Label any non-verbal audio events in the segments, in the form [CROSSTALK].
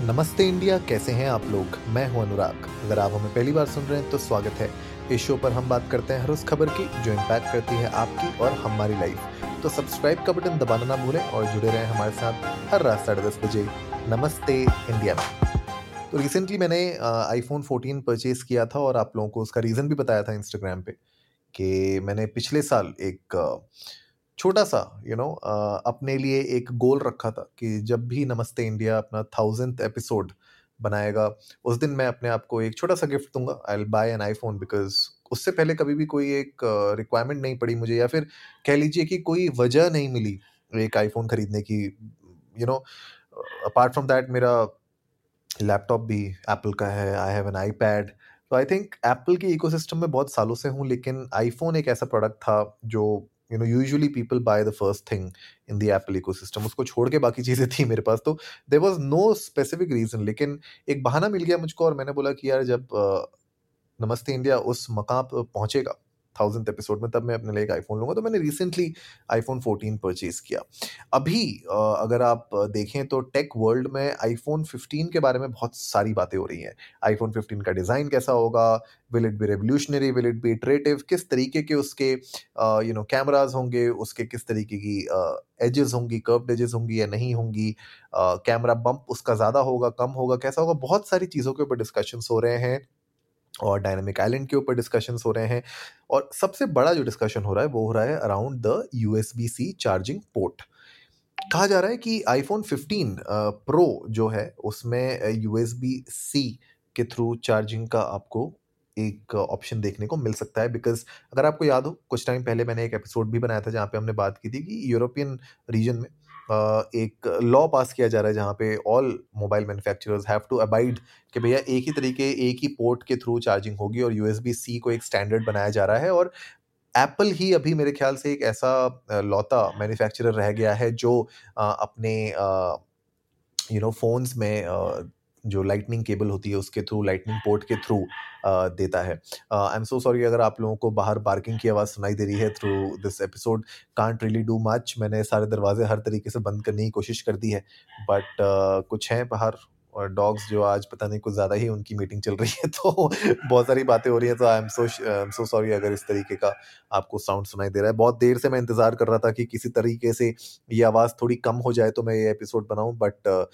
नमस्ते इंडिया, कैसे हैं आप लोग? मैं हूँ अनुराग। अगर आप हमें पहली बार सुन रहे हैं तो स्वागत है। इस शो पर हम बात करते हैं हर उस खबर की, जो इम्पैक्ट करती है आपकी और हमारी लाइफ तो सब्सक्राइब का बटन दबाना ना भूलें और जुड़े रहें हमारे साथ हर रात साढ़े दस बजे। नमस्ते इंडिया में। तो रिसेंटली मैंने आईफोन 14 परचेज किया था और आप लोगों को उसका रीज़न भी बताया था इंस्टाग्राम पे कि मैंने पिछले साल एक छोटा सा यू you नो know, अपने लिए एक गोल रखा था कि जब भी नमस्ते इंडिया अपना थाउजेंथ एपिसोड बनाएगा उस दिन मैं अपने आप को एक छोटा सा गिफ्ट दूँगा I buy an iPhone because उससे पहले कभी भी कोई एक रिक्वायरमेंट नहीं पड़ी मुझे या फिर कह लीजिए कि कोई वजह नहीं मिली एक आईफोन खरीदने की you know apart from that मेरा लैपटॉप भी एप्पल का है I have an iPad तो आई थिंक एप्पल के इकोसिस्टम में बहुत सालों से हूँ लेकिन आईफोन एक ऐसा प्रोडक्ट था जो you know usually people buy the first thing in the Apple ecosystem उसको छोड़ के बाकी चीज़ें थी मेरे पास तो there was no specific reason लेकिन एक बहाना मिल गया मुझको और मैंने बोला कि यार जब नमस्ते इंडिया, उस मकाम पर पहुंचेगा थाउजेंथ एपिसोड में, तब मैं अपने लिए एक आईफोन लूँगा तो मैंने रिसेंटली आईफोन 14 परचेज किया। अभी अगर आप देखें तो टेक वर्ल्ड में आईफोन 15 के बारे में बहुत सारी बातें हो रही हैं। आईफोन 15 का डिज़ाइन कैसा होगा? Will it be revolutionary will it be iterative किस तरीके के उसके यू नो कैमराज होंगे? उसके किस तरीके की एजेस होंगी? कर्व एजेस होंगी या नहीं होंगी? कैमरा बम्प उसका ज़्यादा होगा, कम होगा, कैसा होगा? बहुत सारी चीज़ों के ऊपर डिस्कशन हो रहे हैं। और डायनामिक आइलैंड के ऊपर डिस्कशंस हो रहे हैं। और सबसे बड़ा जो डिस्कशन हो रहा है, वो हो रहा है around the U C charging port कहा जा रहा है कि आईफोन 15 प्रो जो है, उसमें यू सी के थ्रू चार्जिंग का आपको एक ऑप्शन देखने को मिल सकता है। बिकॉज़ अगर आपको याद हो, कुछ टाइम पहले मैंने एक एपिसोड भी बनाया था जहाँ पे हमने बात की थी कि यूरोपियन रीजन में एक लॉ पास किया जा रहा है जहाँ पे all mobile manufacturers have to abide कि भैया एक ही तरीके, एक ही पोर्ट के थ्रू चार्जिंग होगी और यूएसबी सी को एक स्टैंडर्ड बनाया जा रहा है और एप्पल ही अभी मेरे ख्याल से एक ऐसा लौता मैन्युफैक्चरर रह गया है जो अपने यू नो फोन्स में जो लाइटनिंग केबल होती है उसके थ्रू लाइटनिंग पोर्ट के थ्रू देता है। आई एम सो सॉरी अगर आप लोगों को बाहर पार्किंग की आवाज़ सुनाई दे रही है through this episode can't really do much मैंने सारे दरवाजे हर तरीके से बंद करने की कोशिश कर दी है बट uh, कुछ हैं बाहर और डॉग्स जो आज पता नहीं कुछ ज़्यादा ही उनकी मीटिंग चल रही है [LAUGHS] तो बहुत सारी बातें हो रही हैं तो I am so I am so sorry अगर इस तरीके का आपको साउंड सुनाई दे रहा है। बहुत देर से मैं इंतज़ार कर रहा था कि किसी तरीके से ये आवाज़ थोड़ी कम हो जाए तो मैं ये एपिसोड बनाऊँ बट uh,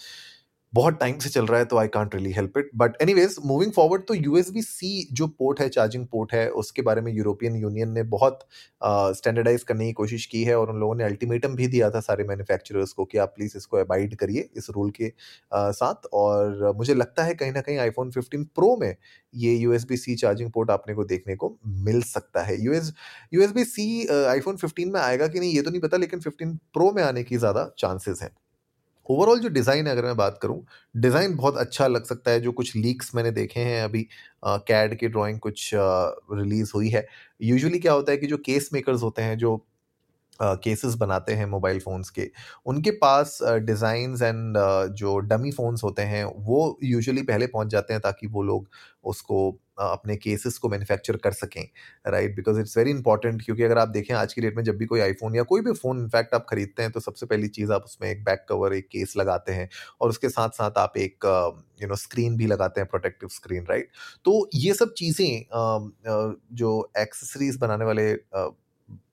बहुत टाइम से चल रहा है तो I can't really help it but anyways moving forward तो यूएसबी सी जो पोर्ट है चार्जिंग पोर्ट है उसके बारे में यूरोपियन यूनियन ने बहुत स्टैंडर्डाइज uh, करने की कोशिश की है और उन लोगों ने अल्टीमेटम भी दिया था सारे मैन्युफैक्चरर्स को कि आप प्लीज़ इसको अबाइड करिए इस रूल के uh, साथ। और मुझे लगता है कहीं ना कहीं आईफोन 15 प्रो में ये यूएसबी सी चार्जिंग पोर्ट आपने को देखने को मिल सकता है। U S U S USB C iPhone 15 में आएगा कि नहीं ये तो नहीं पता लेकिन 15 प्रो में आने की ज़्यादा चांसेस हैं। ओवरऑल जो डिज़ाइन अगर मैं बात करूँ डिज़ाइन बहुत अच्छा लग सकता है, जो कुछ लीक्स मैंने देखे हैं अभी कैड की ड्राइंग कुछ रिलीज़ हुई है। यूजुअली क्या होता है कि जो केस मेकर्स होते हैं, जो केसेस बनाते हैं मोबाइल फ़ोन्स के, उनके पास डिज़ाइंस एंड जो डमी फ़ोन्स होते हैं, वो यूजुअली पहले पहुँच जाते हैं ताकि वो लोग उसको अपने केसेस को मैन्युफैक्चर कर सकें right because it's very important क्योंकि अगर आप देखें आज की डेट में जब भी कोई आईफोन या कोई भी फ़ोन इनफैक्ट आप खरीदते हैं तो सबसे पहली चीज़ आप उसमें एक बैक कवर एक केस लगाते हैं और उसके साथ साथ आप एक यू नो स्क्रीन भी लगाते हैं प्रोटेक्टिव स्क्रीन राइट तो ये सब चीज़ें जो एक्सेसरीज बनाने वाले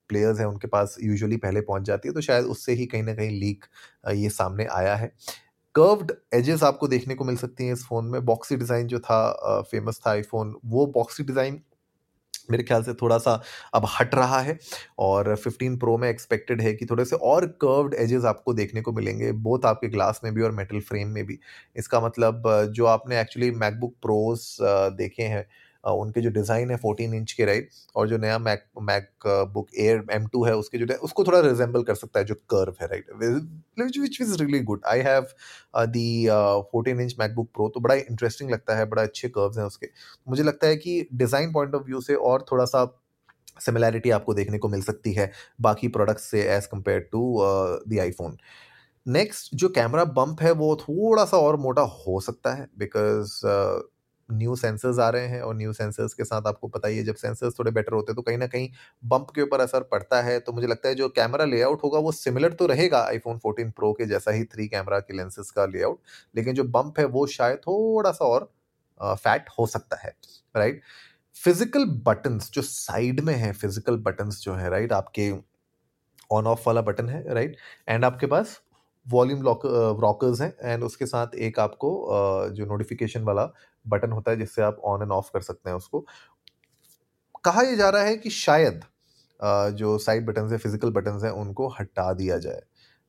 प्लेयर्स हैं, उनके पास यूजुअली पहले पहुँच जाती है तो शायद उससे ही कहीं ना कहीं लीक ये सामने आया है। कर्व्ड एजेस आपको देखने को मिल सकती हैं इस फ़ोन में। बॉक्सी डिज़ाइन जो था फ़ेमस था आईफोन वो बॉक्सी डिज़ाइन मेरे ख्याल से थोड़ा सा अब हट रहा है और 15 प्रो में एक्सपेक्टेड है कि थोड़े से और कर्व्ड एजेस आपको देखने को मिलेंगे बोथ आपके ग्लास में भी और मेटल फ्रेम में भी। इसका मतलब जो आपने एक्चुअली मैकबुक प्रोज देखे हैं उनके जो डिज़ाइन है फोर्टीन इंच के राइट और जो नया Mac MacBook Air M two है, उसके जो उसको थोड़ा रिजेंबल कर सकता है जो कर्व है right which is really good I have the fourteen inch MacBook Pro तो बड़ा इंटरेस्टिंग लगता है, बड़ा अच्छे कर्व्स हैं उसके। मुझे लगता है कि डिज़ाइन पॉइंट ऑफ़ व्यू से और थोड़ा सा सिमिलैरिटी आपको देखने को मिल सकती है बाकी प्रोडक्ट्स से as compare to the iPhone next जो कैमरा बम्प है, वो थोड़ा सा और मोटा हो सकता है बिकॉज़ न्यू सेंसर्स आ रहे हैं और न्यू सेंसर्स के साथ आपको पता ही है, जब सेंसर्स थोड़े बेटर होते हैं तो कहीं ना कहीं बम्प के ऊपर असर पड़ता है। तो मुझे लगता है जो कैमरा लेआउट होगा, वो सिमिलर तो रहेगा आईफोन 14 प्रो के जैसा ही थ्री कैमरा के लेंसेज का लेआउट लेकिन जो बम्प है, वो शायद थोड़ा सा और फैट हो सकता है राइट फ़िज़िकल बटन्स जो साइड में है फ़िज़िकल बटन्स जो है राइट आपके ऑन ऑफ़ वाला बटन है राइट एंड आपके पास वॉल्यूम लॉक रॉकर्स हैं एंड उसके साथ एक आपको जो नोटिफिकेशन वाला बटन होता है, जिससे आप ऑन एंड ऑफ़ कर सकते हैं उसको। कहा यह जा रहा है कि शायद जो साइड बटन है फ़िज़िकल बटन हैं, उनको हटा दिया जाए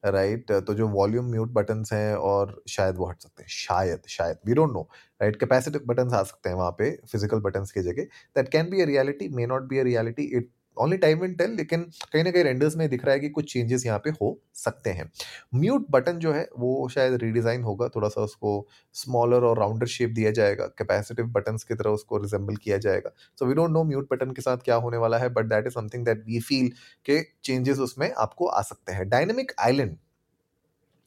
राइट right? तो जो वॉल्यूम म्यूट बटन्स हैं, और शायद वो हट सकते हैं। शायद शायद we don't know right capacitive buttons आ सकते हैं वहाँ पे फ़िज़िकल बटन्स की जगह। That can be a reality may not be a reality it only time will tell लेकिन कहीं ना कहीं रेंडर्स में दिख रहा है कि कुछ चेंजेस यहाँ पे हो सकते हैं। म्यूट बटन जो है, वो शायद रीडिज़ाइन होगा थोड़ा सा उसको स्मॉलर और राउंडर शेप दिया जाएगा कैपेसिटिव बटन की तरह उसको रिजेंबल किया जाएगा। So we don't know mute button के साथ क्या होने वाला है but that is something that we feel के चेंजेस उसमें आपको आ सकते हैं। डायनेमिक आइलैंड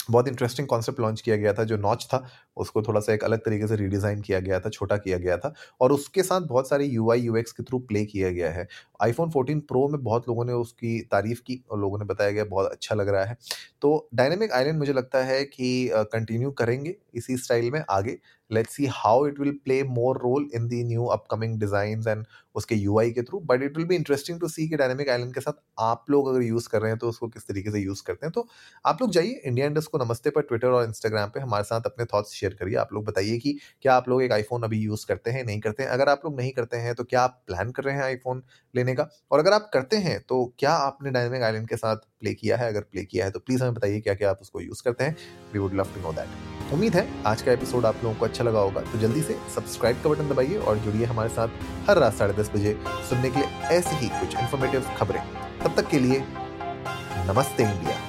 बहुत इंटरेस्टिंग कॉन्सेप्ट लॉन्च किया गया था, जो नॉच था उसको थोड़ा सा एक अलग तरीके से रीडिज़ाइन किया गया था, छोटा किया गया था और उसके साथ बहुत सारे यू आई यू एक्स के थ्रू प्ले किया गया है। आईफोन 14 प्रो में बहुत लोगों ने उसकी तारीफ़ की और लोगों ने बताया गया बहुत अच्छा लग रहा है। तो डायनेमिक आइलैंड मुझे लगता है कि कंटिन्यू करेंगे इसी स्टाइल में आगे। Let's see how it will play more role in the new upcoming design and उसके यू आई के थ्रू बट इट विल भी इंटरेस्टिंग टू सी कि डायनेमिक आइलैंड के साथ आप लोग अगर यूज़ कर रहे हैं तो उसको किस तरीके से यूज़ करते हैं। तो आप लोग जाइए इंडिया इंडस्ट को नमस्ते पर ट्विटर और इंस्टाग्राम पर हमारे साथ अपने थॉट्स शेयर करिए। आप लोग बताइए कि क्या आप लोग एक आईफोन अभी यूज़ करते हैं, नहीं करते हैं? अगर आप लोग नहीं करते हैं तो क्या आप प्लान कर रहे हैं आईफोन लेने का? और अगर आप करते हैं तो क्या आपने डायनेमिक आइलैंड के साथ प्ले किया है? अगर प्ले किया है तो प्लीज़ हमें बताइए क्या क्या आप उसको यूज़ करते हैं। We would love to know that उम्मीद है, आज का एपिसोड आप लोगों को अच्छा लगा होगा। तो जल्दी से सब्सक्राइब का बटन दबाइए और जुड़िए हमारे साथ हर रात साढ़े दस बजे सुनने के लिए ऐसी ही कुछ इन्फॉर्मेटिव खबरें। तब तक के लिए नमस्ते इंडिया।